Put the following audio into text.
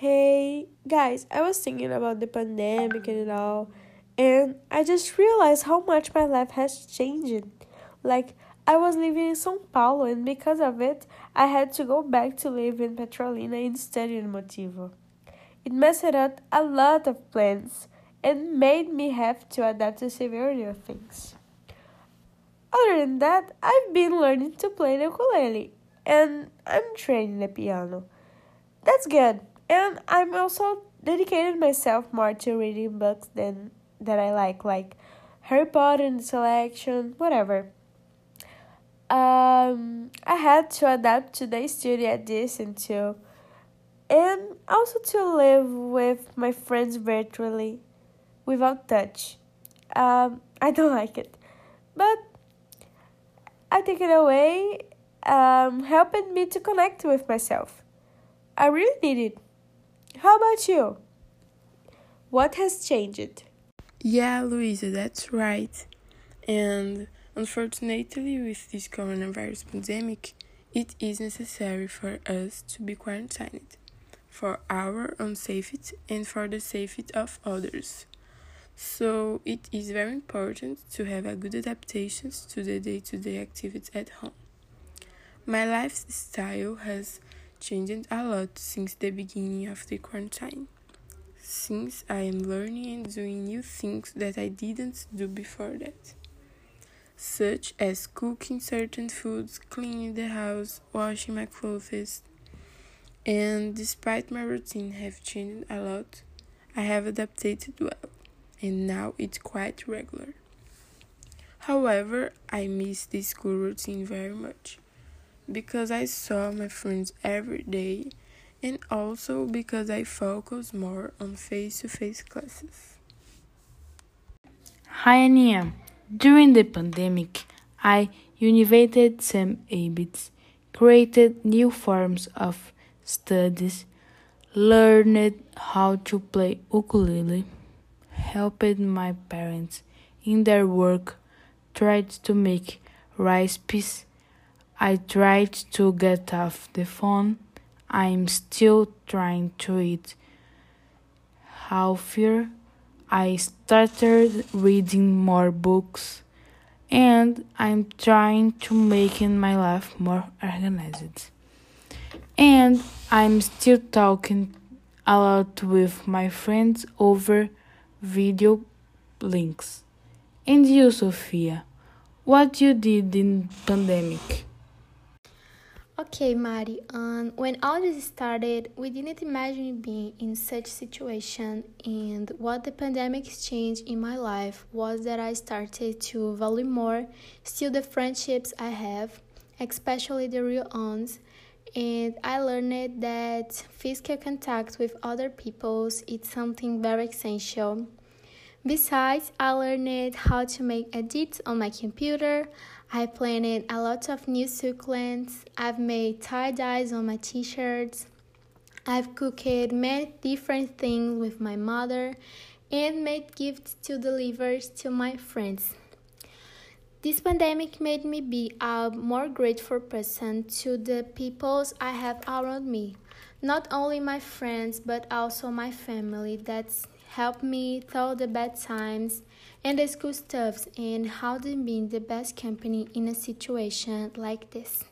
Hey, guys, I was thinking about the pandemic and all, and I just realized how much my life has changed. Like, I was living in São Paulo, and because of it, I had to go back to live in Petrolina study in Motivo. It messed up a lot of plans and made me have to adapt to several new things. Other than that, I've been learning to play the ukulele and I'm training the piano. That's good. And I'm also dedicated myself more to reading books than that I like, like Harry Potter and Selection, whatever. Um, I had to adapt to the studio at this and too, and also to live with my friends virtually, without touch. Um, I don't like it, but I take it away, um, helping me to connect with myself. I really need it. How about you? What has changed? Yeah, Luisa, that's right. And unfortunately, with this coronavirus pandemic, it is necessary for us to be quarantined for our own safety and for the safety of others. So, it is very important to have a good adaptations to the day-to-day activities at home. My lifestyle has changed a lot since the beginning of the quarantine. Since I am learning and doing new things that I didn't do before that, such as cooking certain foods, cleaning the house, washing my clothes. And despite my routine have changed a lot, I have adapted well, and now it's quite regular. However, I miss the school routine very much because I saw my friends every day and also because I focus more on face to face classes. Hi, Ania. During the pandemic, I innovated some habits, created new forms of studies, learned how to play ukulele, helped my parents in their work, tried to make recipes I tried to get off the phone. I'm still trying to eat healthier. I started reading more books and I'm trying to make my life more organized. And I'm still talking a lot with my friends over video links. And you, Sophia, what you did in pandemic? Okay, Mari. Um, when all this started, we didn't imagine being in such situation, and what the pandemic changed in my life was that I started to value more still the friendships I have, especially the real ones, and I learned that physical contact with other people is something very essential. Besides, I learned how to make edits on my computer. I planted a lot of new succulents. I've made tie dyes on my t shirts. I've cooked many different things with my mother and made gifts to deliver to my friends. This pandemic made me be a more grateful person to the peoples I have around me. Not only my friends, but also my family that's helped me through the bad times and the school stuffs and how to be the best company in a situation like this.